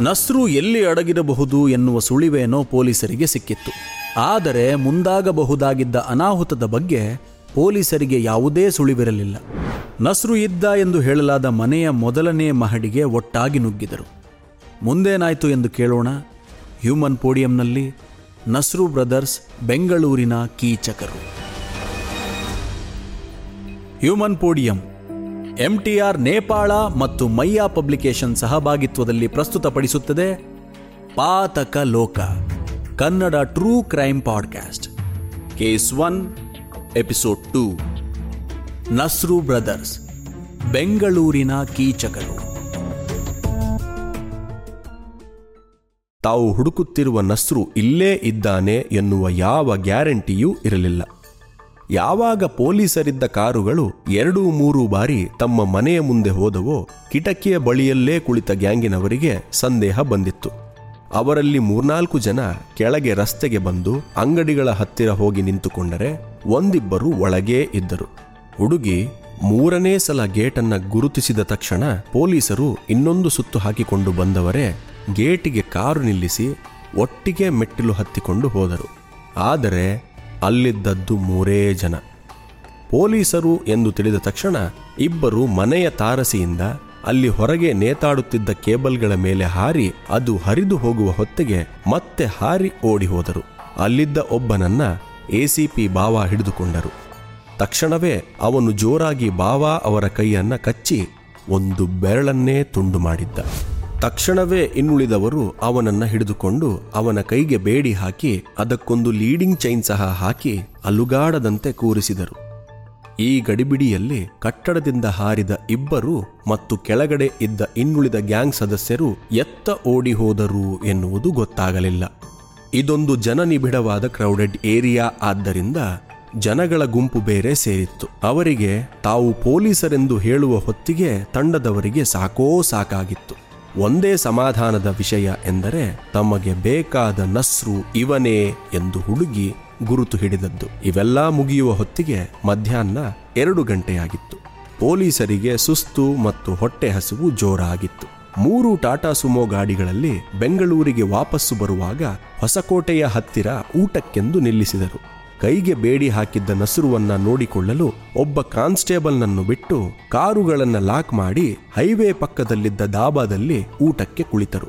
ನಸ್ರು ಎಲ್ಲಿ ಅಡಗಿರಬಹುದು ಎನ್ನುವ ಸುಳಿವೇನೋ ಪೊಲೀಸರಿಗೆ ಸಿಕ್ಕಿತ್ತು. ಆದರೆ ಮುಂದಾಗಬಹುದಾಗಿದ್ದ ಅನಾಹುತದ ಬಗ್ಗೆ ಪೊಲೀಸರಿಗೆ ಯಾವುದೇ ಸುಳಿವಿರಲಿಲ್ಲ. ನಸ್ರು ಇದ್ದ ಎಂದು ಹೇಳಲಾದ ಮನೆಯ ಮೊದಲನೇ ಮಹಡಿಗೆ ಒಟ್ಟಾಗಿ ನುಗ್ಗಿದರು. ಮುಂದೇನಾಯಿತು ಎಂದು ಕೇಳೋಣ. ಹ್ಯೂಮನ್ ಪೋಡಿಯಂನಲ್ಲಿ ನಸ್ರು ಬ್ರದರ್ಸ್ ಬೆಂಗಳೂರಿನ ಕೀಚಕರು. ಹ್ಯೂಮನ್ ಪೋಡಿಯಂ ಎಂಟಿಆರ್ ನೇಪಾಳ ಮತ್ತು ಮಯ್ಯಾ ಪಬ್ಲಿಕೇಶನ್ ಸಹಭಾಗಿತ್ವದಲ್ಲಿ ಪ್ರಸ್ತುತಪಡಿಸುತ್ತದೆ ಪಾತಕ ಲೋಕ, Kannada true crime podcast case one, episode two. Nasru brothers, ಬೆಂಗಳೂರಿನ ಕೀಚಕರು. ತಾವು ಹುಡುಕುತ್ತಿರುವ ನಸ್ರು ಇಲ್ಲೇ ಇದ್ದಾನೆ ಎನ್ನುವ ಯಾವ ಗ್ಯಾರಂಟಿಯೂ ಇರಲಿಲ್ಲ. ಯಾವಾಗ ಪೊಲೀಸರಿದ್ದ ಕಾರುಗಳು ಎರಡು ಮೂರು ಬಾರಿ ತಮ್ಮ ಮನೆಯ ಮುಂದೆ ಹೋದವೋ ಕಿಟಕಿಯ ಬಳಿಯಲ್ಲೇ ಕುಳಿತ ಗ್ಯಾಂಗಿನವರಿಗೆ ಸಂದೇಹ ಬಂದಿತ್ತು. ಅವರಲ್ಲಿ ಮೂರ್ನಾಲ್ಕು ಜನ ಕೆಳಗೆ ರಸ್ತೆಗೆ ಬಂದು ಅಂಗಡಿಗಳ ಹತ್ತಿರ ಹೋಗಿ ನಿಂತುಕೊಂಡರೆ ಒಂದಿಬ್ಬರು ಒಳಗೇ ಇದ್ದರು. ಹುಡುಗಿ ಮೂರನೇ ಸಲ ಗೇಟನ್ನು ಗುರುತಿಸಿದ ತಕ್ಷಣ ಪೊಲೀಸರು ಇನ್ನೊಂದು ಸುತ್ತು ಹಾಕಿಕೊಂಡು ಬಂದವರೇ ಗೇಟಿಗೆ ಕಾರು ನಿಲ್ಲಿಸಿ ಒಟ್ಟಿಗೆ ಮೆಟ್ಟಿಲು ಹತ್ತಿಕೊಂಡು ಹೋದರು. ಆದರೆ ಅಲ್ಲಿದ್ದದ್ದು ಮೂರೇ ಜನ. ಪೊಲೀಸರು ಎಂದು ತಿಳಿದ ತಕ್ಷಣ ಇಬ್ಬರು ಮನೆಯ ತಾರಸಿಯಿಂದ ಅಲ್ಲಿ ಹೊರಗೆ ನೇತಾಡುತ್ತಿದ್ದ ಕೇಬಲ್ಗಳ ಮೇಲೆ ಹಾರಿ ಅದು ಹರಿದು ಹೋಗುವ ಹೊತ್ತಿಗೆ ಮತ್ತೆ ಹಾರಿ ಓಡಿ ಹೋದರು. ಅಲ್ಲಿದ್ದ ಒಬ್ಬನನ್ನ ಎಸಿಪಿ ಬಾವ ಹಿಡಿದುಕೊಂಡರು. ತಕ್ಷಣವೇ ಅವನು ಜೋರಾಗಿ ಬಾವಾ ಅವರ ಕೈಯನ್ನ ಕಚ್ಚಿ ಒಂದು ಬೆರಳನ್ನೇ ತುಂಡು ಮಾಡಿದ್ದ. ತಕ್ಷಣವೇ ಇನ್ನುಳಿದವರು ಅವನನ್ನ ಹಿಡಿದುಕೊಂಡು ಅವನ ಕೈಗೆ ಬೇಡಿ ಹಾಕಿ ಅದಕ್ಕೊಂದು ಲೀಡಿಂಗ್ ಚೈನ್ ಸಹ ಹಾಕಿ ಅಲುಗಾಡದಂತೆ ಕೂರಿಸಿದರು. ಈ ಗಡಿಬಿಡಿಯಲ್ಲಿ ಕಟ್ಟಡದಿಂದ ಹಾರಿದ ಇಬ್ಬರು ಮತ್ತು ಕೆಳಗಡೆ ಇದ್ದ ಇನ್ನುಳಿದ ಗ್ಯಾಂಗ್ ಸದಸ್ಯರು ಎತ್ತ ಓಡಿ ಹೋದರು ಎನ್ನುವುದು ಗೊತ್ತಾಗಲಿಲ್ಲ. ಇದೊಂದು ಜನನಿಬಿಡವಾದ ಕ್ರೌಡೆಡ್ ಏರಿಯಾ ಆದ್ದರಿಂದ ಜನಗಳ ಗುಂಪು ಬೇರೆ ಸೇರಿತ್ತು. ಅವರಿಗೆ ತಾವು ಪೊಲೀಸರೆಂದು ಹೇಳುವ ಹೊತ್ತಿಗೆ ತಂಡದವರಿಗೆ ಸಾಕೋ ಸಾಕಾಗಿತ್ತು. ಒಂದೇ ಸಮಾಧಾನದ ವಿಷಯ ಎಂದರೆ ತಮಗೆ ಬೇಕಾದ ನಸ್ರು ಇವನೇ ಎಂದು ಹುಡುಗಿ ಗುರುತು ಹಿಡಿದದ್ದು. ಇವೆಲ್ಲ ಮುಗಿಯುವ ಹೊತ್ತಿಗೆ ಮಧ್ಯಾಹ್ನ ಎರಡು ಗಂಟೆಯಾಗಿತ್ತು. ಪೊಲೀಸರಿಗೆ ಸುಸ್ತು ಮತ್ತು ಹೊಟ್ಟೆ ಹಸಿವು ಜೋರಾಗಿತ್ತು. ಮೂರು ಟಾಟಾ ಸುಮೋ ಗಾಡಿಗಳಲ್ಲಿ ಬೆಂಗಳೂರಿಗೆ ವಾಪಸ್ಸು ಬರುವಾಗ ಹೊಸಕೋಟೆಯ ಹತ್ತಿರ ಊಟಕ್ಕೆಂದು ನಿಲ್ಲಿಸಿದರು. ಕೈಗೆ ಬೇಡಿ ಹಾಕಿದ್ದ ನಸುರುವನ್ನ ನೋಡಿಕೊಳ್ಳಲು ಒಬ್ಬ ಕಾನ್ಸ್ಟೇಬಲ್ನನ್ನು ಬಿಟ್ಟು ಕಾರುಗಳನ್ನ ಲಾಕ್ ಮಾಡಿ ಹೈವೇ ಪಕ್ಕದಲ್ಲಿದ್ದ ದಾಬಾದಲ್ಲಿ ಊಟಕ್ಕೆ ಕುಳಿತರು.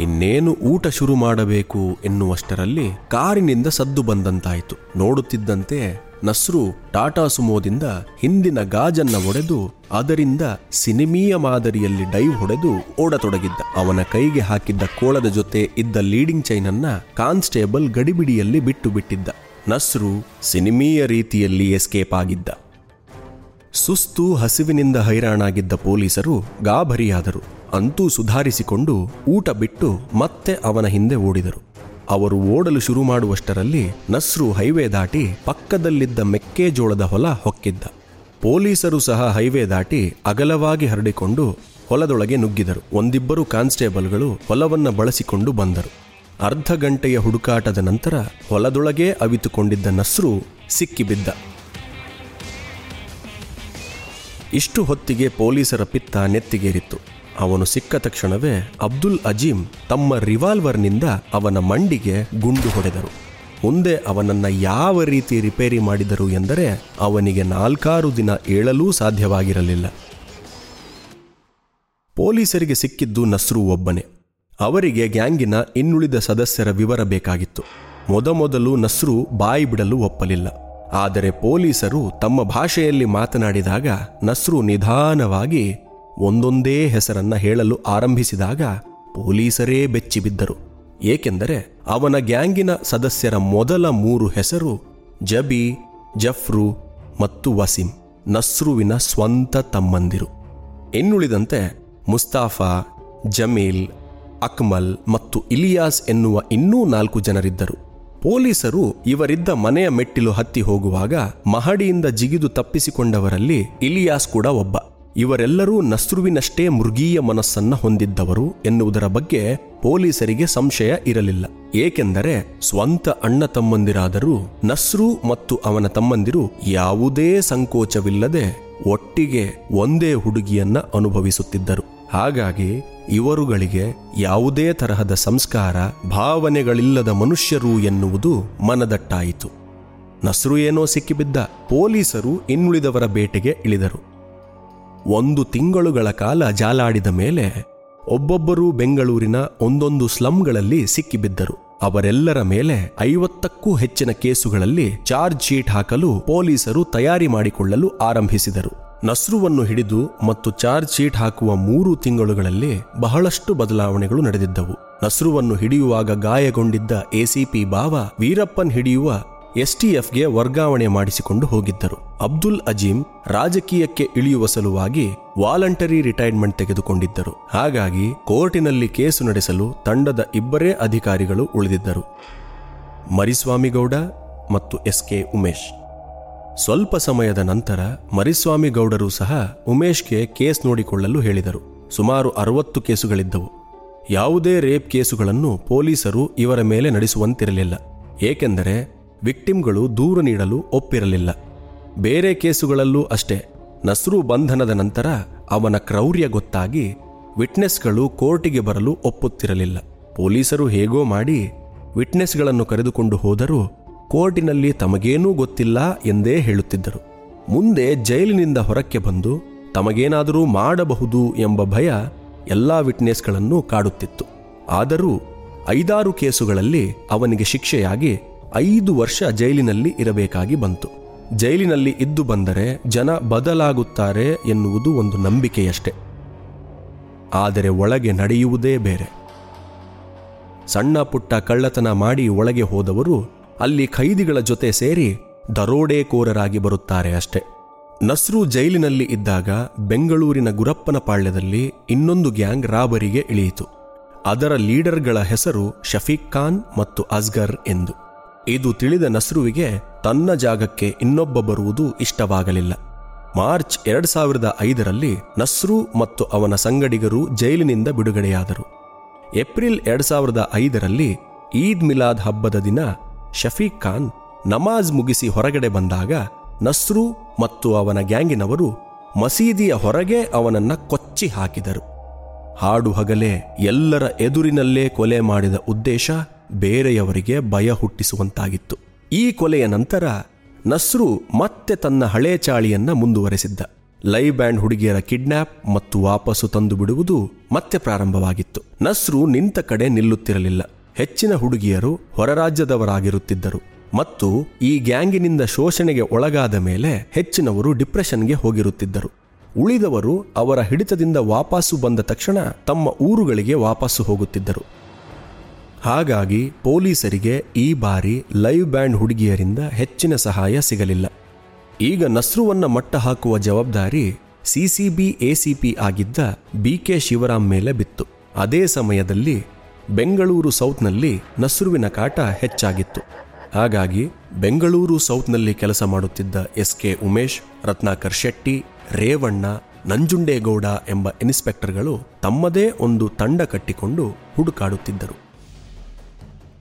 ಇನ್ನೇನು ಊಟ ಶುರು ಮಾಡಬೇಕು ಎನ್ನುವಷ್ಟರಲ್ಲಿ ಕಾರಿನಿಂದ ಸದ್ದು ಬಂದಂತಾಯಿತು. ನೋಡುತ್ತಿದ್ದಂತೆ ನಸ್ರು ಟಾಟಾ ಸುಮೋದಿಂದ ಹಿಂದಿನ ಗಾಜನ್ನ ಒಡೆದು ಅದರಿಂದ ಸಿನಿಮೀಯ ಮಾದರಿಯಲ್ಲಿ ಡೈವ್ ಹೊಡೆದು ಓಡತೊಡಗಿದ್ದ. ಅವನ ಕೈಗೆ ಹಾಕಿದ್ದ ಕೋಳದ ಜೊತೆ ಇದ್ದ ಲೀಡಿಂಗ್ ಚೈನನ್ನ ಕಾನ್ಸ್ಟೇಬಲ್ ಗಡಿಬಿಡಿಯಲ್ಲಿ ಬಿಟ್ಟು ಬಿಟ್ಟಿದ್ದ. ನಸ್ರು ಸಿನಿಮೀಯ ರೀತಿಯಲ್ಲಿ ಎಸ್ಕೇಪ್ ಆಗಿದ್ದ. ಸುಸ್ತು ಹಸಿವಿನಿಂದ ಹೈರಾಣಾಗಿದ್ದ ಪೊಲೀಸರು ಗಾಬರಿಯಾದರು. ಅಂತೂ ಸುಧಾರಿಸಿಕೊಂಡು ಊಟ ಬಿಟ್ಟು ಮತ್ತೆ ಅವನ ಹಿಂದೆ ಓಡಿದರು. ಅವರು ಓಡಲು ಶುರು ಮಾಡುವಷ್ಟರಲ್ಲಿ ನಸ್ರು ಹೈವೇ ದಾಟಿ ಪಕ್ಕದಲ್ಲಿದ್ದ ಮೆಕ್ಕೆಜೋಳದ ಹೊಲ ಹೊಕ್ಕಿದ್ದ. ಪೊಲೀಸರು ಸಹ ಹೈವೇ ದಾಟಿ ಅಗಲವಾಗಿ ಹರಡಿಕೊಂಡು ಹೊಲದೊಳಗೆ ನುಗ್ಗಿದರು. ಒಂದಿಬ್ಬರು ಕಾನ್ಸ್ಟೇಬಲ್ಗಳು ಹೊಲವನ್ನು ಬಳಸಿಕೊಂಡು ಬಂದರು. ಅರ್ಧ ಗಂಟೆಯ ಹುಡುಕಾಟದ ನಂತರ ಹೊಲದೊಳಗೇ ಅವಿತುಕೊಂಡಿದ್ದ ನಸ್ರು ಸಿಕ್ಕಿಬಿದ್ದ. ಇಷ್ಟು ಹೊತ್ತಿಗೆ ಪೊಲೀಸರ ಪಿತ್ತ ನೆತ್ತಿಗೇರಿತ್ತು. ಅವನು ಸಿಕ್ಕ ತಕ್ಷಣವೇ ಅಬ್ದುಲ್ ಅಜೀಂ ತಮ್ಮ ರಿವಾಲ್ವರ್ನಿಂದ ಅವನ ಮಂಡಿಗೆ ಗುಂಡು ಹೊಡೆದರು. ಮುಂದೆ ಅವನನ್ನ ಯಾವ ರೀತಿ ರಿಪೇರಿ ಮಾಡಿದರು ಎಂದರೆ ಅವನಿಗೆ ನಾಲ್ಕಾರು ದಿನ ಏಳಲೂ ಸಾಧ್ಯವಾಗಿರಲಿಲ್ಲ. ಪೊಲೀಸರಿಗೆ ಸಿಕ್ಕಿದ್ದು ನಸ್ರು ಒಬ್ಬನೇ. ಅವರಿಗೆ ಗ್ಯಾಂಗಿನ ಇನ್ನುಳಿದ ಸದಸ್ಯರ ವಿವರ ಬೇಕಾಗಿತ್ತು. ಮೊದಮೊದಲು ನಸ್ರು ಬಾಯಿ ಬಿಡಲು ಒಪ್ಪಲಿಲ್ಲ. ಆದರೆ ಪೊಲೀಸರು ತಮ್ಮ ಭಾಷೆಯಲ್ಲಿ ಮಾತನಾಡಿದಾಗ ನಸ್ರು ನಿಧಾನವಾಗಿ ಒಂದೊಂದೇ ಹೆಸರನ್ನ ಹೇಳಲು ಆರಂಭಿಸಿದಾಗ ಪೊಲೀಸರೇ ಬೆಚ್ಚಿಬಿದ್ದರು ಏಕೆಂದರೆ ಅವನ ಗ್ಯಾಂಗಿನ ಸದಸ್ಯರ ಮೊದಲ ಮೂರು ಹೆಸರು ಜಬಿ, ಜಫ್ರು ಮತ್ತು ವಸೀಂ, ನಸ್ರುವಿನ ಸ್ವಂತ ತಮ್ಮಂದಿರು. ಇನ್ನುಳಿದಂತೆ ಮುಸ್ತಾಫಾ, ಜಮೀಲ್ ಅಕ್ಮಲ್ ಮತ್ತು ಇಲಿಯಾಸ್ ಎನ್ನುವ ಇನ್ನೂ ನಾಲ್ಕು ಜನರಿದ್ದರು. ಪೊಲೀಸರು ಇವರಿದ್ದ ಮನೆಯ ಮೆಟ್ಟಿಲು ಹತ್ತಿ ಹೋಗುವಾಗ ಮಹಡಿಯಿಂದ ಜಿಗಿದು ತಪ್ಪಿಸಿಕೊಂಡವರಲ್ಲಿ ಇಲಿಯಾಸ್ ಕೂಡ ಒಬ್ಬ. ಇವರೆಲ್ಲರೂ ನಸ್ರುವಿನಷ್ಟೇ ಮೃಗೀಯ ಮನಸ್ಸನ್ನ ಹೊಂದಿದ್ದವರು ಎನ್ನುವುದರ ಬಗ್ಗೆ ಪೊಲೀಸರಿಗೆ ಸಂಶಯ ಇರಲಿಲ್ಲ. ಏಕೆಂದರೆ ಸ್ವಂತ ಅಣ್ಣ ತಮ್ಮಂದಿರಾದರೂ ನಸ್ರು ಮತ್ತು ಅವನ ತಮ್ಮಂದಿರು ಯಾವುದೇ ಸಂಕೋಚವಿಲ್ಲದೆ ಒಟ್ಟಿಗೆ ಒಂದೇ ಹುಡುಗಿಯನ್ನ ಅನುಭವಿಸುತ್ತಿದ್ದರು. ಹಾಗಾಗಿ ಇವರುಗಳಿಗೆ ಯಾವುದೇ ತರಹದ ಸಂಸ್ಕಾರ, ಭಾವನೆಗಳಿಲ್ಲದ ಮನುಷ್ಯರು ಎನ್ನುವುದು ಮನದಟ್ಟಾಯಿತು. ನಸ್ರು ಏನೋ ಸಿಕ್ಕಿಬಿದ್ದ ಪೊಲೀಸರು ಇನ್ನುಳಿದವರ ಬೇಟೆಗೆ ಇಳಿದರು. ಒಂದು ತಿಂಗಳುಗಳ ಕಾಲ ಜಾಲಾಡಿದ ಮೇಲೆ ಒಬ್ಬೊಬ್ಬರೂ ಬೆಂಗಳೂರಿನ ಒಂದೊಂದು ಸ್ಲಂಗಳಲ್ಲಿ ಸಿಕ್ಕಿಬಿದ್ದರು. ಅವರೆಲ್ಲರ ಮೇಲೆ ಐವತ್ತಕ್ಕೂ ಹೆಚ್ಚಿನ ಕೇಸುಗಳಲ್ಲಿ ಚಾರ್ಜ್ ಶೀಟ್ ಹಾಕಲು ಪೊಲೀಸರು ತಯಾರಿ ಮಾಡಿಕೊಳ್ಳಲು ಆರಂಭಿಸಿದರು. ನಸ್ರುವನ್ನು ಹಿಡಿದು ಮತ್ತು ಚಾರ್ಜ್ ಶೀಟ್ ಹಾಕುವ ಮೂರು ತಿಂಗಳುಗಳಲ್ಲಿ ಬಹಳಷ್ಟು ಬದಲಾವಣೆಗಳು ನಡೆದಿದ್ದವು. ನಸ್ರುವನ್ನು ಹಿಡಿಯುವಾಗ ಗಾಯಗೊಂಡಿದ್ದ ಎಸಿಪಿ ಬಾವ ವೀರಪ್ಪನ್ ಹಿಡಿಯುವ ಎಸ್ಟಿಎಫ್ಗೆ ವರ್ಗಾವಣೆ ಮಾಡಿಸಿಕೊಂಡು ಹೋಗಿದ್ದರು. ಅಬ್ದುಲ್ ಅಜೀಂ ರಾಜಕೀಯಕ್ಕೆ ಇಳಿಯುವ ಸಲುವಾಗಿ ವಾಲಂಟರಿ ರಿಟೈರ್ಮೆಂಟ್ ತೆಗೆದುಕೊಂಡಿದ್ದರು. ಹಾಗಾಗಿ ಕೋರ್ಟಿನಲ್ಲಿ ಕೇಸು ನಡೆಸಲು ತಂಡದ ಇಬ್ಬರೇ ಅಧಿಕಾರಿಗಳು ಉಳಿದಿದ್ದರು. ಮರಿಸ್ವಾಮಿಗೌಡ ಮತ್ತು ಎಸ್ ಕೆ ಉಮೇಶ್. ಸ್ವಲ್ಪ ಸಮಯದ ನಂತರ ಮರಿಸ್ವಾಮಿ ಗೌಡರು ಸಹ ಉಮೇಶ್ಗೆ ಕೇಸ್ ನೋಡಿಕೊಳ್ಳಲು ಹೇಳಿದರು. ಸುಮಾರು ಅರವತ್ತು ಕೇಸುಗಳಿದ್ದವು. ಯಾವುದೇ ರೇಪ್ ಕೇಸುಗಳನ್ನು ಪೊಲೀಸರು ಇವರ ಮೇಲೆ ನಡೆಸುವಂತಿರಲಿಲ್ಲ. ಏಕೆಂದರೆ ವಿಕ್ಟಿಮ್ಗಳು ದೂರು ನೀಡಲು ಒಪ್ಪಿರಲಿಲ್ಲ. ಬೇರೆ ಕೇಸುಗಳಲ್ಲೂ ಅಷ್ಟೇ. ನಸ್ರು ಬಂಧನದ ನಂತರ ಅವನ ಕ್ರೌರ್ಯ ಗೊತ್ತಾಗಿ ವಿಟ್ನೆಸ್ಗಳು ಕೋರ್ಟಿಗೆ ಬರಲು ಒಪ್ಪುತ್ತಿರಲಿಲ್ಲ. ಪೊಲೀಸರು ಹೇಗೋ ಮಾಡಿ ವಿಟ್ನೆಸ್ಗಳನ್ನು ಕರೆದುಕೊಂಡು ಹೋದರೂ ಕೋರ್ಟಿನಲ್ಲಿ ತಮಗೇನೂ ಗೊತ್ತಿಲ್ಲ ಎಂದೇ ಹೇಳುತ್ತಿದ್ದರು. ಮುಂದೆ ಜೈಲಿನಿಂದ ಹೊರಕ್ಕೆ ಬಂದು ತಮಗೇನಾದರೂ ಮಾಡಬಹುದು ಎಂಬ ಭಯ ಎಲ್ಲ ವಿಟ್ನೆಸ್ಗಳನ್ನು ಕಾಡುತ್ತಿತ್ತು. ಆದರೂ ಐದಾರು ಕೇಸುಗಳಲ್ಲಿ ಅವನಿಗೆ ಶಿಕ್ಷೆಯಾಗಿ ಐದು ವರ್ಷ ಜೈಲಿನಲ್ಲಿ ಇರಬೇಕಾಗಿ ಬಂತು. ಜೈಲಿನಲ್ಲಿ ಇದ್ದು ಬಂದರೆ ಜನ ಬದಲಾಗುತ್ತಾರೆ ಎನ್ನುವುದು ಒಂದು ನಂಬಿಕೆಯಷ್ಟೆ. ಆದರೆ ಒಳಗೆ ನಡೆಯುವುದೇ ಬೇರೆ. ಸಣ್ಣ ಪುಟ್ಟ ಕಳ್ಳತನ ಮಾಡಿ ಒಳಗೆ ಹೋದವರು ಅಲ್ಲಿ ಖೈದಿಗಳ ಜೊತೆ ಸೇರಿ ದರೋಡೆಕೋರರಾಗಿ ಬರುತ್ತಾರೆ ಅಷ್ಟೆ. ನಸ್ರು ಜೈಲಿನಲ್ಲಿ ಇದ್ದಾಗ ಬೆಂಗಳೂರಿನ ಗುರಪ್ಪನ ಪಾಳ್ಯದಲ್ಲಿ ಇನ್ನೊಂದು ಗ್ಯಾಂಗ್ ರಾಬರಿಗೆ ಇಳಿಯಿತು. ಅದರ ಲೀಡರ್ಗಳ ಹೆಸರು ಶಫೀಕ್ ಖಾನ್ ಮತ್ತು ಅಸ್ಗರ್ ಎಂದು. ಇದು ತಿಳಿದ ನಸ್ರುವಿಗೆ ತನ್ನ ಜಾಗಕ್ಕೆ ಇನ್ನೊಬ್ಬ ಬರುವುದು ಇಷ್ಟವಾಗಲಿಲ್ಲ. ಮಾರ್ಚ್ ಎರಡು ಸಾವಿರದ ಐದರಲ್ಲಿ ನಸ್ರು ಮತ್ತು ಅವನ ಸಂಗಡಿಗರು ಜೈಲಿನಿಂದ ಬಿಡುಗಡೆಯಾದರು. ಏಪ್ರಿಲ್ ಎರಡು ಸಾವಿರದ ಐದರಲ್ಲಿ ಈದ್ ಮಿಲಾದ್ ಹಬ್ಬದ ದಿನ ಶಫೀಕ್ ಖಾನ್ ನಮಾಜ್ ಮುಗಿಸಿ ಹೊರಗಡೆ ಬಂದಾಗ ನಸ್ರು ಮತ್ತು ಅವನ ಗ್ಯಾಂಗಿನವರು ಮಸೀದಿಯ ಹೊರಗೆ ಅವನನ್ನ ಕೊಚ್ಚಿ ಹಾಕಿದರು. ಹಾಡು ಹಗಲೇ ಎಲ್ಲರ ಎದುರಿನಲ್ಲೇ ಕೊಲೆ ಮಾಡಿದ ಉದ್ದೇಶ ಬೇರೆಯವರಿಗೆ ಭಯ ಹುಟ್ಟಿಸುವಂತಾಗಿತ್ತು. ಈ ಕೊಲೆಯ ನಂತರ ನಸ್ರು ಮತ್ತೆ ತನ್ನ ಹಳೆ ಚಾಳಿಯನ್ನ ಮುಂದುವರೆಸಿದ್ದ. ಲೈವ್ ಬ್ಯಾಂಡ್ ಹುಡುಗಿಯರ ಕಿಡ್ನಾಪ್ ಮತ್ತು ವಾಪಸ್ಸು ತಂದು ಬಿಡುವುದು ಮತ್ತೆ ಪ್ರಾರಂಭವಾಗಿತ್ತು. ನಸ್ರು ನಿಂತ ಕಡೆ ನಿಲ್ಲುತ್ತಿರಲಿಲ್ಲ. ಹೆಚ್ಚಿನ ಹುಡುಗಿಯರು ಹೊರರಾಜ್ಯದವರಾಗಿರುತ್ತಿದ್ದರು ಮತ್ತು ಈ ಗ್ಯಾಂಗಿನಿಂದ ಶೋಷಣೆಗೆ ಒಳಗಾದ ಮೇಲೆ ಹೆಚ್ಚಿನವರು ಡಿಪ್ರೆಷನ್ಗೆ ಹೋಗಿರುತ್ತಿದ್ದರು. ಉಳಿದವರು ಅವರ ಹಿಡಿತದಿಂದ ವಾಪಸ್ಸು ಬಂದ ತಕ್ಷಣ ತಮ್ಮ ಊರುಗಳಿಗೆ ವಾಪಸ್ಸು ಹೋಗುತ್ತಿದ್ದರು. ಹಾಗಾಗಿ ಪೊಲೀಸರಿಗೆ ಈ ಬಾರಿ ಲೈವ್ ಬ್ಯಾಂಡ್ ಹುಡುಗಿಯರಿಂದ ಹೆಚ್ಚಿನ ಸಹಾಯ ಸಿಗಲಿಲ್ಲ. ಈಗ ನಸ್ರುವನ್ನ ಮಟ್ಟ ಹಾಕುವ ಜವಾಬ್ದಾರಿ ಸಿಸಿಬಿ ಎಸಿಪಿ ಆಗಿದ್ದ ಬಿ ಕೆ ಶಿವರಾಮ್ ಮೇಲೆ ಬಿತ್ತು. ಅದೇ ಸಮಯದಲ್ಲಿ ಬೆಂಗಳೂರು ಸೌತ್ನಲ್ಲಿ ನಸ್ರುವಿನ ಕಾಟ ಹೆಚ್ಚಾಗಿತ್ತು. ಹಾಗಾಗಿ ಬೆಂಗಳೂರು ಸೌತ್ನಲ್ಲಿ ಕೆಲಸ ಮಾಡುತ್ತಿದ್ದ ಎಸ್ ಕೆ ಉಮೇಶ್, ರತ್ನಾಕರ್ ಶೆಟ್ಟಿ, ರೇವಣ್ಣ, ನಂಜುಂಡೇಗೌಡ ಎಂಬ ಇನ್ಸ್ಪೆಕ್ಟರ್ಗಳು ತಮ್ಮದೇ ಒಂದು ತಂಡ ಕಟ್ಟಿಕೊಂಡು ಹುಡುಕಾಡುತ್ತಿದ್ದರು.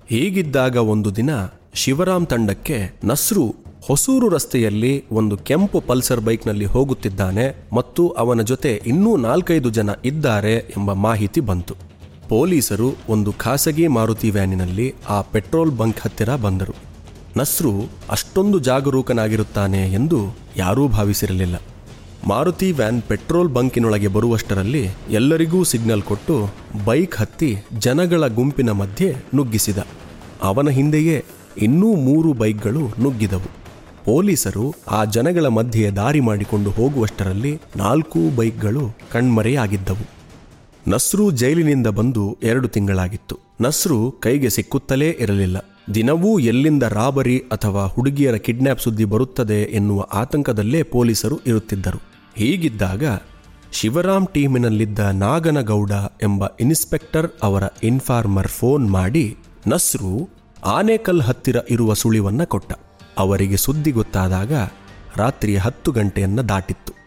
ಹೀಗಿದ್ದಾಗ ಒಂದು ದಿನ ಶಿವರಾಮ್ ತಂಡಕ್ಕೆ ನಸ್ರು ಹೊಸೂರು ರಸ್ತೆಯಲ್ಲಿ ಒಂದು ಕೆಂಪು ಪಲ್ಸರ್ ಬೈಕ್ನಲ್ಲಿ ಹೋಗುತ್ತಿದ್ದಾನೆ ಮತ್ತು ಅವನ ಜೊತೆ ಇನ್ನೂ ನಾಲ್ಕೈದು ಜನ ಇದ್ದಾರೆ ಎಂಬ ಮಾಹಿತಿ ಬಂತು. ಪೊಲೀಸರು ಒಂದು ಖಾಸಗಿ ಮಾರುತಿ ವ್ಯಾನಿನಲ್ಲಿ ಆ ಪೆಟ್ರೋಲ್ ಬಂಕ್ ಹತ್ತಿರ ಬಂದರು. ನಸ್ರು ಅಷ್ಟೊಂದು ಜಾಗರೂಕನಾಗಿರುತ್ತಾನೆ ಎಂದು ಯಾರೂ ಭಾವಿಸಿರಲಿಲ್ಲ. ಮಾರುತಿ ವ್ಯಾನ್ ಪೆಟ್ರೋಲ್ ಬಂಕಿನೊಳಗೆ ಬರುವಷ್ಟರಲ್ಲಿ ಎಲ್ಲರಿಗೂ ಸಿಗ್ನಲ್ ಕೊಟ್ಟು ಬೈಕ್ ಹತ್ತಿ ಜನಗಳ ಗುಂಪಿನ ಮಧ್ಯೆ ನುಗ್ಗಿಸಿದ. ಅವನ ಹಿಂದೆಯೇ ಇನ್ನೂ ಮೂರು ಬೈಕ್ಗಳು ನುಗ್ಗಿದವು. ಪೊಲೀಸರು ಆ ಜನಗಳ ಮಧ್ಯೆ ದಾರಿ ಮಾಡಿಕೊಂಡು ಹೋಗುವಷ್ಟರಲ್ಲಿ ನಾಲ್ಕು ಬೈಕ್ಗಳು ಕಣ್ಮರೆಯಾಗಿದ್ದವು. ನಸ್ರು ಜೈಲಿನಿಂದ ಬಂದು ಎರಡು ತಿಂಗಳಾಗಿತ್ತು. ನಸ್ರು ಕೈಗೆ ಸಿಕ್ಕುತ್ತಲೇ ಇರಲಿಲ್ಲ. ದಿನವೂ ಎಲ್ಲಿಂದ ರಾಬರಿ ಅಥವಾ ಹುಡುಗಿಯರ ಕಿಡ್ನ್ಯಾಪ್ ಸುದ್ದಿ ಬರುತ್ತದೆ ಎನ್ನುವ ಆತಂಕದಲ್ಲೇ ಪೊಲೀಸರು ಇರುತ್ತಿದ್ದರು. ಹೀಗಿದ್ದಾಗ ಶಿವರಾಮ್ ಟೀಮಿನಲ್ಲಿದ್ದ ನಾಗನಗೌಡ ಎಂಬ ಇನ್ಸ್ಪೆಕ್ಟರ್ ಅವರ ಇನ್ಫಾರ್ಮರ್ ಫೋನ್ ಮಾಡಿ ನಸ್ರು ಆನೇಕಲ್ ಹತ್ತಿರ ಇರುವ ಸುಳಿವನ್ನ ಕೊಟ್ಟ. ಅವರಿಗೆ ಸುದ್ದಿ ಗೊತ್ತಾದಾಗ ರಾತ್ರಿ ಹತ್ತು ಗಂಟೆಯನ್ನ ದಾಟಿತ್ತು.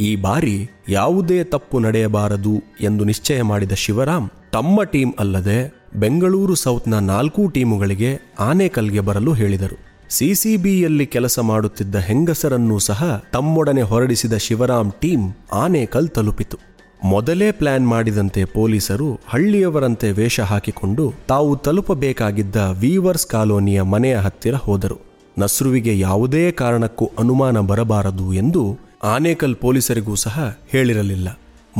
ಈ ಬಾರಿ ಯಾವುದೇ ತಪ್ಪು ನಡೆಯಬಾರದು ಎಂದು ನಿಶ್ಚಯ ಮಾಡಿದ ಶಿವರಾಮ್ ತಮ್ಮ ಟೀಮ್ ಅಲ್ಲದೆ ಬೆಂಗಳೂರು ಸೌತ್ನ ನಾಲ್ಕೂ ಟೀಮುಗಳಿಗೆ ಆನೇಕಲ್ಗೆ ಬರಲು ಹೇಳಿದರು. ಸಿಸಿಬಿಯಲ್ಲಿ ಕೆಲಸ ಮಾಡುತ್ತಿದ್ದ ಹೆಂಗಸರನ್ನೂ ಸಹ ತಮ್ಮೊಡನೆ ಹೊರಡಿಸಿದ ಶಿವರಾಮ್ ಟೀಮ್ ಆನೇಕಲ್ ತಲುಪಿತು. ಮೊದಲೇ ಪ್ಲಾನ್ ಮಾಡಿದಂತೆ ಪೊಲೀಸರು ಹಳ್ಳಿಯವರಂತೆ ವೇಷ ಹಾಕಿಕೊಂಡು ತಾವು ತಲುಪಬೇಕಾಗಿದ್ದ ವೀವರ್ಸ್ ಕಾಲೋನಿಯ ಮನೆಯ ಹತ್ತಿರ ಹೋದರು. ನಸ್ರುವಿಗೆ ಯಾವುದೇ ಕಾರಣಕ್ಕೂ ಅನುಮಾನ ಬರಬಾರದು ಎಂದು ಆನೇಕಲ್ ಪೊಲೀಸರಿಗೂ ಸಹ ಹೇಳಿರಲಿಲ್ಲ.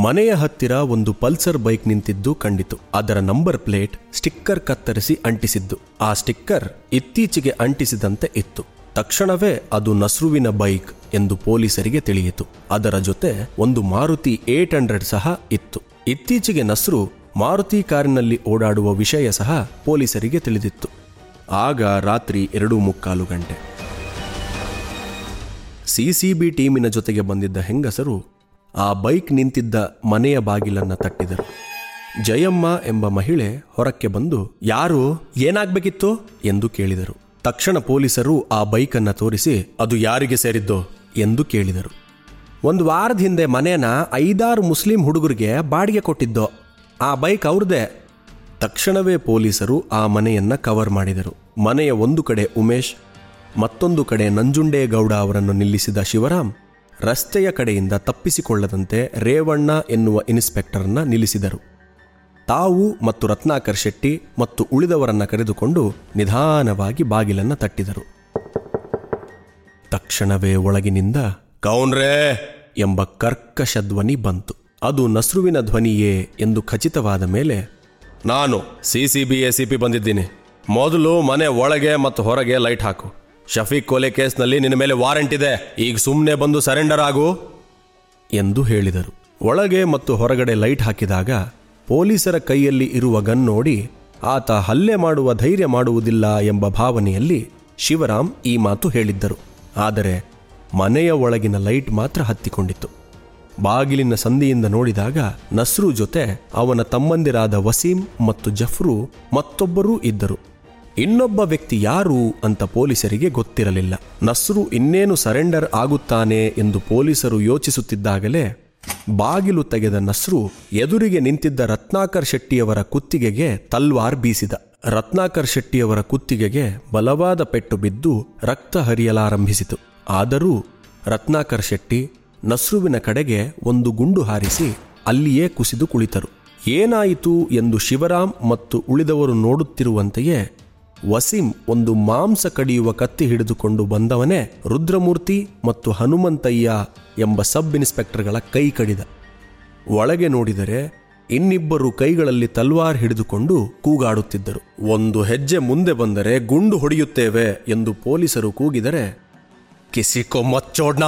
ಮನೆಯ ಹತ್ತಿರ ಒಂದು ಪಲ್ಸರ್ ಬೈಕ್ ನಿಂತಿದ್ದು ಕಂಡಿತು. ಅದರ ನಂಬರ್ ಪ್ಲೇಟ್ ಸ್ಟಿಕ್ಕರ್ ಕತ್ತರಿಸಿ ಅಂಟಿಸಿದ್ದು. ಆ ಸ್ಟಿಕ್ಕರ್ ಇತ್ತೀಚೆಗೆ ಅಂಟಿಸಿದಂತೆ ಇತ್ತು. ತಕ್ಷಣವೇ ಅದು ನಸ್ರುವಿನ ಬೈಕ್ ಎಂದು ಪೊಲೀಸರಿಗೆ ತಿಳಿಯಿತು. ಅದರ ಜೊತೆ ಒಂದು ಮಾರುತಿ ಏಟ್ ಹಂಡ್ರೆಡ್ ಸಹ ಇತ್ತು. ಇತ್ತೀಚೆಗೆ ನಸ್ರು ಮಾರುತಿ ಕಾರಿನಲ್ಲಿ ಓಡಾಡುವ ವಿಷಯ ಸಹ ಪೊಲೀಸರಿಗೆ ತಿಳಿದಿತ್ತು. ಆಗ ರಾತ್ರಿ ಎರಡು ಮುಕ್ಕಾಲು ಗಂಟೆ. ಸಿಸಿಬಿ ಟೀಮಿನ ಜೊತೆಗೆ ಬಂದಿದ್ದ ಹೆಂಗಸರು ಆ ಬೈಕ್ ನಿಂತಿದ್ದ ಮನೆಯ ಬಾಗಿಲನ್ನ ತಟ್ಟಿದರು. ಜಯಮ್ಮ ಎಂಬ ಮಹಿಳೆ ಹೊರಕ್ಕೆ ಬಂದು, ಯಾರು? ಏನಾಗಬೇಕಿತ್ತು? ಎಂದು ಕೇಳಿದರು. ತಕ್ಷಣ ಪೊಲೀಸರು ಆ ಬೈಕನ್ನು ತೋರಿಸಿ, ಅದು ಯಾರಿಗೆ ಸೇರಿದ್ದು? ಎಂದು ಕೇಳಿದರು. ಒಂದು ವಾರದ ಹಿಂದೆ ಮನೆಯನ್ನ ಐದಾರು ಮುಸ್ಲಿಂ ಹುಡುಗರಿಗೆ ಬಾಡಿಗೆ ಕೊಟ್ಟಿದ್ದೋ. ಆ ಬೈಕ್ ಅವ್ರದೇ. ತಕ್ಷಣವೇ ಪೊಲೀಸರು ಆ ಮನೆಯನ್ನ ಕವರ್ ಮಾಡಿದರು. ಮನೆಯ ಒಂದು ಕಡೆ ಉಮೇಶ್ ಮತ್ತೊಂದು ಕಡೆ ನಂಜುಂಡೇಗೌಡ ಅವರನ್ನು ನಿಲ್ಲಿಸಿದ ಶಿವರಾಮ್ ರಸ್ತೆಯ ಕಡೆಯಿಂದ ತಪ್ಪಿಸಿಕೊಳ್ಳದಂತೆ ರೇವಣ್ಣ ಎನ್ನುವ ಇನ್ಸ್ಪೆಕ್ಟರ್ನ ನಿಲ್ಲಿಸಿದರು. ತಾವು ಮತ್ತು ರತ್ನಾಕರ್ ಶೆಟ್ಟಿ ಮತ್ತು ಉಳಿದವರನ್ನ ಕರೆದುಕೊಂಡು ನಿಧಾನವಾಗಿ ಬಾಗಿಲನ್ನ ತಟ್ಟಿದರು. ತಕ್ಷಣವೇ ಒಳಗಿನಿಂದ ಕೌನ್ರೇ! ಎಂಬ ಕರ್ಕಶ ಧ್ವನಿ ಬಂತು. ಅದು ನಸ್ರುವಿನ ಧ್ವನಿಯೇ ಎಂದು ಖಚಿತವಾದ ಮೇಲೆ ನಾನು C C B A C P ಬಂದಿದ್ದೀನಿ. ಮೊದಲು ಮನೆ ಒಳಗೆ ಮತ್ತು ಹೊರಗೆ ಲೈಟ್ ಹಾಕು. ಶಫೀಕ್ ಕೊಲೆ ಕೇಸ್ನಲ್ಲಿ ನಿನ್ನ ಮೇಲೆ ವಾರೆಂಟ್ ಇದೆ. ಈಗ ಸುಮ್ಮನೆ ಬಂದು ಸರೆಂಡರ್ ಆಗು. ಎಂದು ಹೇಳಿದರು. ಒಳಗೆ ಮತ್ತು ಹೊರಗಡೆ ಲೈಟ್ ಹಾಕಿದಾಗ ಪೊಲೀಸರ ಕೈಯಲ್ಲಿ ಇರುವ ಗನ್ ನೋಡಿ ಆತ ಹಲ್ಲೆ ಮಾಡುವ ಧೈರ್ಯ ಮಾಡುವುದಿಲ್ಲ ಎಂಬ ಭಾವನೆಯಲ್ಲಿ ಶಿವರಾಮ್ ಈ ಮಾತು ಹೇಳಿದ್ದರು. ಆದರೆ ಮನೆಯ ಒಳಗಿನ ಲೈಟ್ ಮಾತ್ರ ಹತ್ತಿಕೊಂಡಿತ್ತು. ಬಾಗಿಲಿನ ಸಂದಿಯಿಂದ ನೋಡಿದಾಗ ನಸ್ರು ಜೊತೆ ಅವನ ತಮ್ಮಂದಿರಾದ ವಸೀಂ ಮತ್ತು ಜಫ್ರು ಮತ್ತೊಬ್ಬರೂ ಇದ್ದರು. ಇನ್ನೊಬ್ಬ ವ್ಯಕ್ತಿ ಯಾರು ಅಂತ ಪೊಲೀಸರಿಗೆ ಗೊತ್ತಿರಲಿಲ್ಲ. ನಸ್ರು ಇನ್ನೇನು ಸರೆಂಡರ್ ಆಗುತ್ತಾನೆ ಎಂದು ಪೊಲೀಸರು ಯೋಚಿಸುತ್ತಿದ್ದಾಗಲೇ ಬಾಗಿಲು ತೆಗೆದ ನಸ್ರು ಎದುರಿಗೆ ನಿಂತಿದ್ದ ರತ್ನಾಕರ್ ಶೆಟ್ಟಿಯವರ ಕುತ್ತಿಗೆಗೆ ತಲ್ವಾರ್ ಬೀಸಿದ. ರತ್ನಾಕರ್ ಶೆಟ್ಟಿಯವರ ಕುತ್ತಿಗೆಗೆ ಬಲವಾದ ಪೆಟ್ಟು ಬಿದ್ದು ರಕ್ತ ಹರಿಯಲಾರಂಭಿಸಿತು. ಆದರೂ ರತ್ನಾಕರ್ ಶೆಟ್ಟಿ ನಸ್ರುವಿನ ಕಡೆಗೆ ಒಂದು ಗುಂಡು ಹಾರಿಸಿ ಅಲ್ಲಿಯೇ ಕುಸಿದು ಕುಳಿತರು. ಏನಾಯಿತು ಎಂದು ಶಿವರಾಮ್ ಮತ್ತು ಉಳಿದವರು ನೋಡುತ್ತಿರುವಂತೆಯೇ ವಸೀಂ ಒಂದು ಮಾಂಸ ಕಡಿಯುವ ಕತ್ತಿ ಹಿಡಿದುಕೊಂಡು ಬಂದವನೇ ರುದ್ರಮೂರ್ತಿ ಮತ್ತು ಹನುಮಂತಯ್ಯ ಎಂಬ ಸಬ್ ಇನ್ಸ್ಪೆಕ್ಟರ್ಗಳ ಕೈ ಕಡಿದ. ಒಳಗೆ ನೋಡಿದರೆ ಇನ್ನಿಬ್ಬರು ಕೈಗಳಲ್ಲಿ ತಲ್ವಾರ್ ಹಿಡಿದುಕೊಂಡು ಕೂಗಾಡುತ್ತಿದ್ದರು. ಒಂದು ಹೆಜ್ಜೆ ಮುಂದೆ ಬಂದರೆ ಗುಂಡು ಹೊಡೆಯುತ್ತೇವೆ ಎಂದು ಪೊಲೀಸರು ಕೂಗಿದರೆ, ಕಿಸಿಕೊ ಮಚ್ಚೋಣ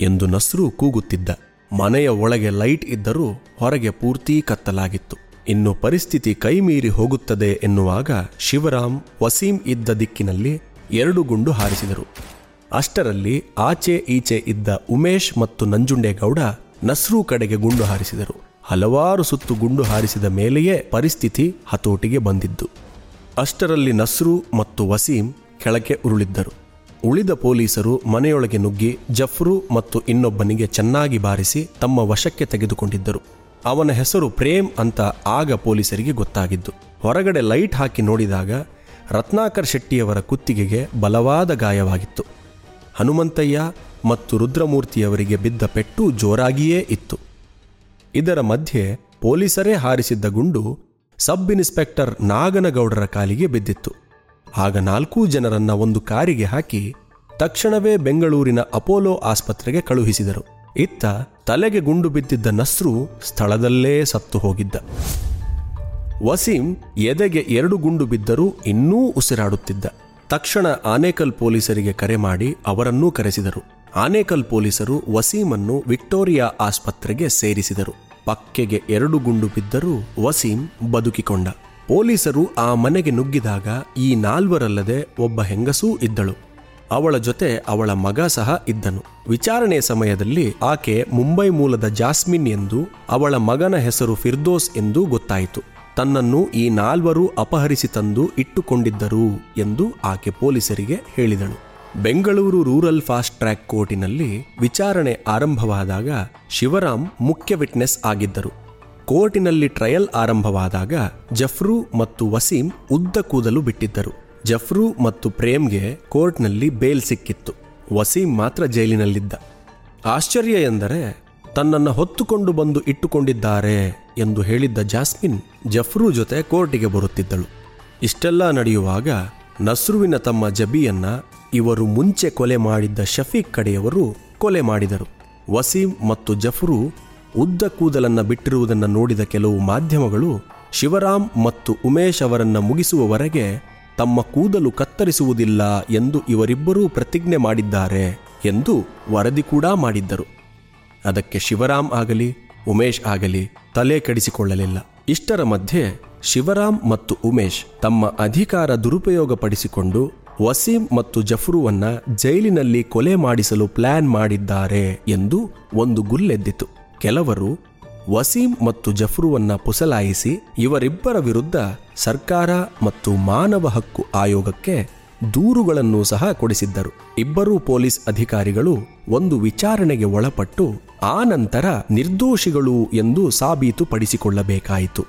ಎಂದು ನಸ್ರು ಕೂಗುತ್ತಿದ್ದ. ಮನೆಯ ಒಳಗೆ ಲೈಟ್ ಇದ್ದರೂ ಹೊರಗೆ ಪೂರ್ತಿ ಕತ್ತಲಾಗಿತ್ತು. ಇನ್ನು ಪರಿಸ್ಥಿತಿ ಕೈಮೀರಿ ಹೋಗುತ್ತದೆ ಎನ್ನುವಾಗ ಶಿವರಾಮ್ ವಸೀಂ ಇದ್ದ ದಿಕ್ಕಿನಲ್ಲಿ ಎರಡು ಗುಂಡು ಹಾರಿಸಿದರು. ಅಷ್ಟರಲ್ಲಿ ಆಚೆ ಈಚೆ ಇದ್ದ ಉಮೇಶ್ ಮತ್ತು ನಂಜುಂಡೇಗೌಡ ನಸ್ರೂ ಕಡೆಗೆ ಗುಂಡು ಹಾರಿಸಿದರು. ಹಲವಾರು ಸುತ್ತು ಗುಂಡು ಹಾರಿಸಿದ ಮೇಲೆಯೇ ಪರಿಸ್ಥಿತಿ ಹತೋಟಿಗೆ ಬಂದಿದ್ದು. ಅಷ್ಟರಲ್ಲಿ ನಸ್ರು ಮತ್ತು ವಸೀಂ ಕೆಳಕ್ಕೆ ಉರುಳಿದ್ದರು. ಉಳಿದ ಪೊಲೀಸರು ಮನೆಯೊಳಗೆ ನುಗ್ಗಿ ಜಫ್ರು ಮತ್ತು ಇನ್ನೊಬ್ಬನಿಗೆ ಚೆನ್ನಾಗಿ ಬಾರಿಸಿ ತಮ್ಮ ವಶಕ್ಕೆ ತೆಗೆದುಕೊಂಡಿದ್ದರು. ಅವನ ಹೆಸರು ಪ್ರೇಮ್ ಅಂತ ಆಗ ಪೊಲೀಸರಿಗೆ ಗೊತ್ತಾಗಿದ್ದು. ಹೊರಗಡೆ ಲೈಟ್ ಹಾಕಿ ನೋಡಿದಾಗ ರತ್ನಾಕರ್ ಶೆಟ್ಟಿಯವರ ಕುತ್ತಿಗೆಗೆ ಬಲವಾದ ಗಾಯವಾಗಿತ್ತು. ಹನುಮಂತಯ್ಯ ಮತ್ತು ರುದ್ರಮೂರ್ತಿಯವರಿಗೆ ಬಿದ್ದ ಪೆಟ್ಟು ಜೋರಾಗಿಯೇ ಇತ್ತು. ಇದರ ಮಧ್ಯೆ ಪೊಲೀಸರೇ ಹಾರಿಸಿದ್ದ ಗುಂಡು ಸಬ್ ಇನ್ಸ್ಪೆಕ್ಟರ್ ನಾಗನಗೌಡರ ಕಾಲಿಗೆ ಬಿದ್ದಿತ್ತು. ಆಗ ನಾಲ್ಕೂ ಜನರನ್ನ ಒಂದು ಕಾರಿಗೆ ಹಾಕಿ ತಕ್ಷಣವೇ ಬೆಂಗಳೂರಿನ ಅಪೋಲೋ ಆಸ್ಪತ್ರೆಗೆ ಕಳುಹಿಸಿದರು. ಇತ್ತ ತಲೆಗೆ ಗುಂಡು ಬಿದ್ದಿದ್ದ ನಸ್ರು ಸ್ಥಳದಲ್ಲೇ ಸತ್ತು ಹೋಗಿದ್ದ. ವಸೀಂ ಎದೆಗೆ ಎರಡು ಗುಂಡು ಬಿದ್ದರೂ ಇನ್ನೂ ಉಸಿರಾಡುತ್ತಿದ್ದ. ತಕ್ಷಣ ಆನೇಕಲ್ ಪೊಲೀಸರಿಗೆ ಕರೆ ಮಾಡಿ ಅವರನ್ನೂ ಕರೆಸಿದರು. ಆನೇಕಲ್ ಪೊಲೀಸರು ವಸೀಮನ್ನು ವಿಕ್ಟೋರಿಯಾ ಆಸ್ಪತ್ರೆಗೆ ಸೇರಿಸಿದರು. ಪಕ್ಕೆಗೆ ಎರಡು ಗುಂಡು ಬಿದ್ದರೂ ವಸೀಂ ಬದುಕಿಕೊಂಡ. ಪೊಲೀಸರು ಆ ಮನೆಗೆ ನುಗ್ಗಿದಾಗ ಈ ನಾಲ್ವರಲ್ಲದೆ ಒಬ್ಬ ಹೆಂಗಸೂ ಇದ್ದಳು. ಅವಳ ಜೊತೆ ಅವಳ ಮಗ ಸಹ ಇದ್ದನು. ವಿಚಾರಣೆ ಸಮಯದಲ್ಲಿ ಆಕೆ ಮುಂಬೈ ಮೂಲದ ಜಾಸ್ಮಿನ್ ಎಂದು, ಅವಳ ಮಗನ ಹೆಸರು ಫಿರ್ದೋಸ್ ಎಂದು ಗೊತ್ತಾಯಿತು. ತನ್ನನ್ನು ಈ ನಾಲ್ವರು ಅಪಹರಿಸಿ ತಂದು ಇಟ್ಟುಕೊಂಡಿದ್ದರು ಎಂದು ಆಕೆ ಪೊಲೀಸರಿಗೆ ಹೇಳಿದಳು. ಬೆಂಗಳೂರು ರೂರಲ್ ಫಾಸ್ಟ್ ಟ್ರ್ಯಾಕ್ ಕೋರ್ಟಿನಲ್ಲಿ ವಿಚಾರಣೆ ಆರಂಭವಾದಾಗ ಶಿವರಾಮ್ ಮುಖ್ಯ ವಿಟ್ನೆಸ್ ಆಗಿದ್ದರು. ಕೋರ್ಟಿನಲ್ಲಿ ಟ್ರಯಲ್ ಆರಂಭವಾದಾಗ ಜಫ್ರು ಮತ್ತು ವಸೀಂ ಉದ್ದ ಕೂದಲು ಬಿಟ್ಟಿದ್ದರು. ಜಫ್ರು ಮತ್ತು ಪ್ರೇಮ್ಗೆ ಕೋರ್ಟ್ನಲ್ಲಿ ಬೇಲ್ ಸಿಕ್ಕಿತ್ತು. ವಸೀಂ ಮಾತ್ರ ಜೈಲಿನಲ್ಲಿದ್ದ. ಆಶ್ಚರ್ಯ ಎಂದರೆ, ತನ್ನನ್ನು ಹೊತ್ತುಕೊಂಡು ಬಂದು ಇಟ್ಟುಕೊಂಡಿದ್ದಾರೆ ಎಂದು ಹೇಳಿದ್ದ ಜಾಸ್ಮಿನ್ ಜಫ್ರು ಜೊತೆ ಕೋರ್ಟಿಗೆ ಬರುತ್ತಿದ್ದಳು. ಇಷ್ಟೆಲ್ಲ ನಡೆಯುವಾಗ ನಸ್ರುವಿನ ತಮ್ಮ ಜಬಿಯನ್ನ ಇವರು ಮುಂಚೆ ಕೊಲೆ ಮಾಡಿದ್ದ ಶಫೀಕ್ ಕಡೆಯವರು ಕೊಲೆ ಮಾಡಿದರು. ವಸೀಂ ಮತ್ತು ಜಫ್ರು ಉದ್ದ ಕೂದಲನ್ನ ಬಿಟ್ಟಿರುವುದನ್ನು ನೋಡಿದ ಕೆಲವು ಮಾಧ್ಯಮಗಳು ಶಿವರಾಮ್ ಮತ್ತು ಉಮೇಶ್ ಅವರನ್ನು ಮುಗಿಸುವವರೆಗೆ ತಮ್ಮ ಕೂದಲು ಕತ್ತರಿಸುವುದಿಲ್ಲ ಎಂದು ಇವರಿಬ್ಬರೂ ಪ್ರತಿಜ್ಞೆ ಮಾಡಿದ್ದಾರೆ ಎಂದು ವರದಿ ಕೂಡ ಮಾಡಿದ್ದರು. ಅದಕ್ಕೆ ಶಿವರಾಮ್ ಆಗಲಿ, ಉಮೇಶ್ ಆಗಲಿ ತಲೆ ಕೆಡಿಸಿಕೊಳ್ಳಲಿಲ್ಲ. ಇಷ್ಟರ ಮಧ್ಯೆ ಶಿವರಾಮ್ ಮತ್ತು ಉಮೇಶ್ ತಮ್ಮ ಅಧಿಕಾರ ದುರುಪಯೋಗಪಡಿಸಿಕೊಂಡು ವಸೀಂ ಮತ್ತು ಜಫ್ರುವನ್ನ ಜೈಲಿನಲ್ಲಿ ಕೊಲೆ ಮಾಡಿಸಲು ಪ್ಲಾನ್ ಮಾಡಿದ್ದಾರೆ ಎಂದು ಒಂದು ಗುಲ್ಲೆದ್ದಿತು. ಕೆಲವರು ವಸೀಂ ಮತ್ತು ಜಫ್ರುವನ್ನ ಪುಸಲಾಯಿಸಿ ಇವರಿಬ್ಬರ ವಿರುದ್ಧ ಸರ್ಕಾರ ಮತ್ತು ಮಾನವ ಹಕ್ಕು ಆಯೋಗಕ್ಕೆ ದೂರುಗಳನ್ನು ಸಹ ಕೊಡಿಸಿದ್ದರು. ಇಬ್ಬರೂ ಪೊಲೀಸ್ ಅಧಿಕಾರಿಗಳು ಒಂದು ವಿಚಾರಣೆಗೆ ಒಳಪಟ್ಟು ಆ ನಂತರ ನಿರ್ದೋಷಿಗಳು ಎಂದು ಸಾಬೀತುಪಡಿಸಿಕೊಳ್ಳಬೇಕಾಯಿತು.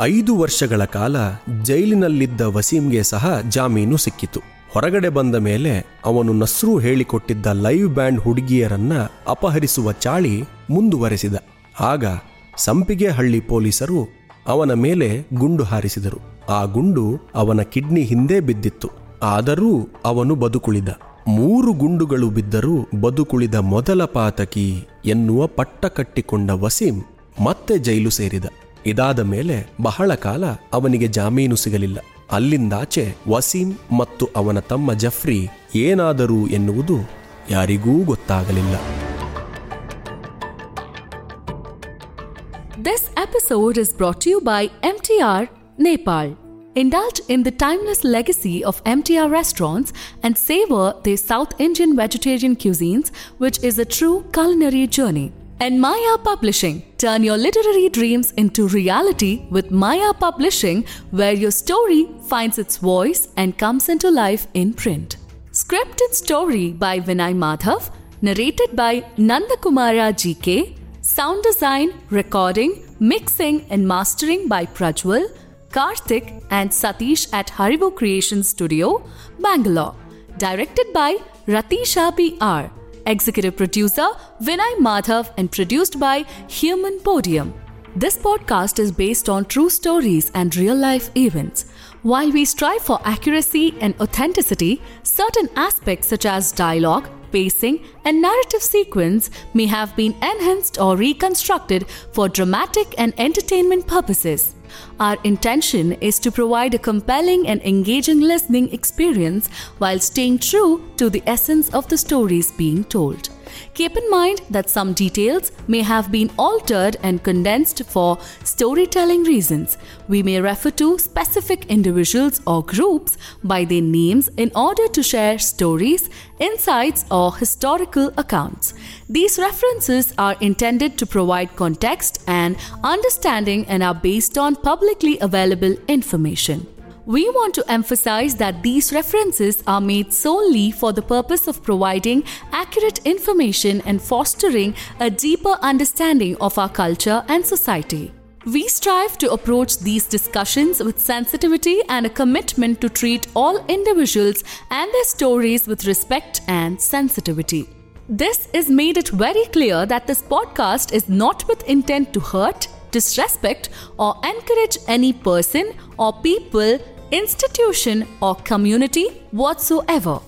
ಐದು ವರ್ಷಗಳ ಕಾಲ ಜೈಲಿನಲ್ಲಿದ್ದ ವಸೀಂಗೆ ಸಹ ಜಾಮೀನು ಸಿಕ್ಕಿತು. ಹೊರಗಡೆ ಬಂದ ಮೇಲೆ ಅವನು ನಸ್ರು ಹೇಳಿಕೊಟ್ಟಿದ್ದ ಲೈವ್ ಬ್ಯಾಂಡ್ ಹುಡುಗಿಯರನ್ನ ಅಪಹರಿಸುವ ಚಾಳಿ ಮುಂದುವರೆಸಿದ. ಆಗ ಸಂಪಿಗೆ ಹಳ್ಳಿ ಪೊಲೀಸರು ಅವನ ಮೇಲೆ ಗುಂಡು ಹಾರಿಸಿದರು. ಆ ಗುಂಡು ಅವನ ಕಿಡ್ನಿ ಹಿಂದೆ ಬಿದ್ದಿತ್ತು. ಆದರೂ ಅವನು ಬದುಕುಳಿದ. ಮೂರು ಗುಂಡುಗಳು ಬಿದ್ದರೂ ಬದುಕುಳಿದ ಮೊದಲ ಪಾತಕಿ ಎನ್ನುವ ಪಟ್ಟ ಕಟ್ಟಿಕೊಂಡ ವಸೀಂ ಮತ್ತೆ ಜೈಲು ಸೇರಿದ. ಇದಾದ ಮೇಲೆ ಬಹಳ ಕಾಲ ಅವನಿಗೆ ಜಾಮೀನು ಸಿಗಲಿಲ್ಲ. ಅಲ್ಲಿಂದಾಚೆ ವಸೀಂ ಮತ್ತು ಅವನ ತಮ್ಮ ಜಫ್ರಿ ಏನಾದರೂ ಎನ್ನುವುದು ಯಾರಿಗೂ ಗೊತ್ತಾಗಲಿಲ್ಲ. Episode is brought to you by MTR Nepal. Indulge in the timeless legacy of MTR restaurants and savor their South Indian vegetarian cuisines, which is a true culinary journey. And Maya Publishing. Turn your literary dreams into reality with Maya Publishing, where your story finds its voice and comes into life in print. Script and story by Vinay Madhav, narrated by Nandakumara GK, sound design, recording, mixing, and mastering by Prajwal, Karthik, and Satish at Haribo Creation Studio, Bangalore. Directed by Ratisha PR. Executive producer Vinay Madhav and produced by Human Podium. This podcast is based on true stories and real life events. While we strive for accuracy and authenticity, certain aspects such as dialogue, pacing, and narrative sequence may have been enhanced or reconstructed for dramatic and entertainment purposes. Our intention is to provide a compelling and engaging listening experience while staying true to the essence of the stories being told. Keep in mind that some details may have been altered and condensed for storytelling reasons. We may refer to specific individuals or groups by their names in order to share stories, insights, or historical accounts. These references are intended to provide context and understanding and are based on publicly available information. We want to emphasize that these references are made solely for the purpose of providing accurate information and fostering a deeper understanding of our culture and society. We strive to approach these discussions with sensitivity and a commitment to treat all individuals and their stories with respect and sensitivity. This is made it very clear that this podcast is not with intent to hurt, disrespect, or encourage any person or people, institution, or community whatsoever.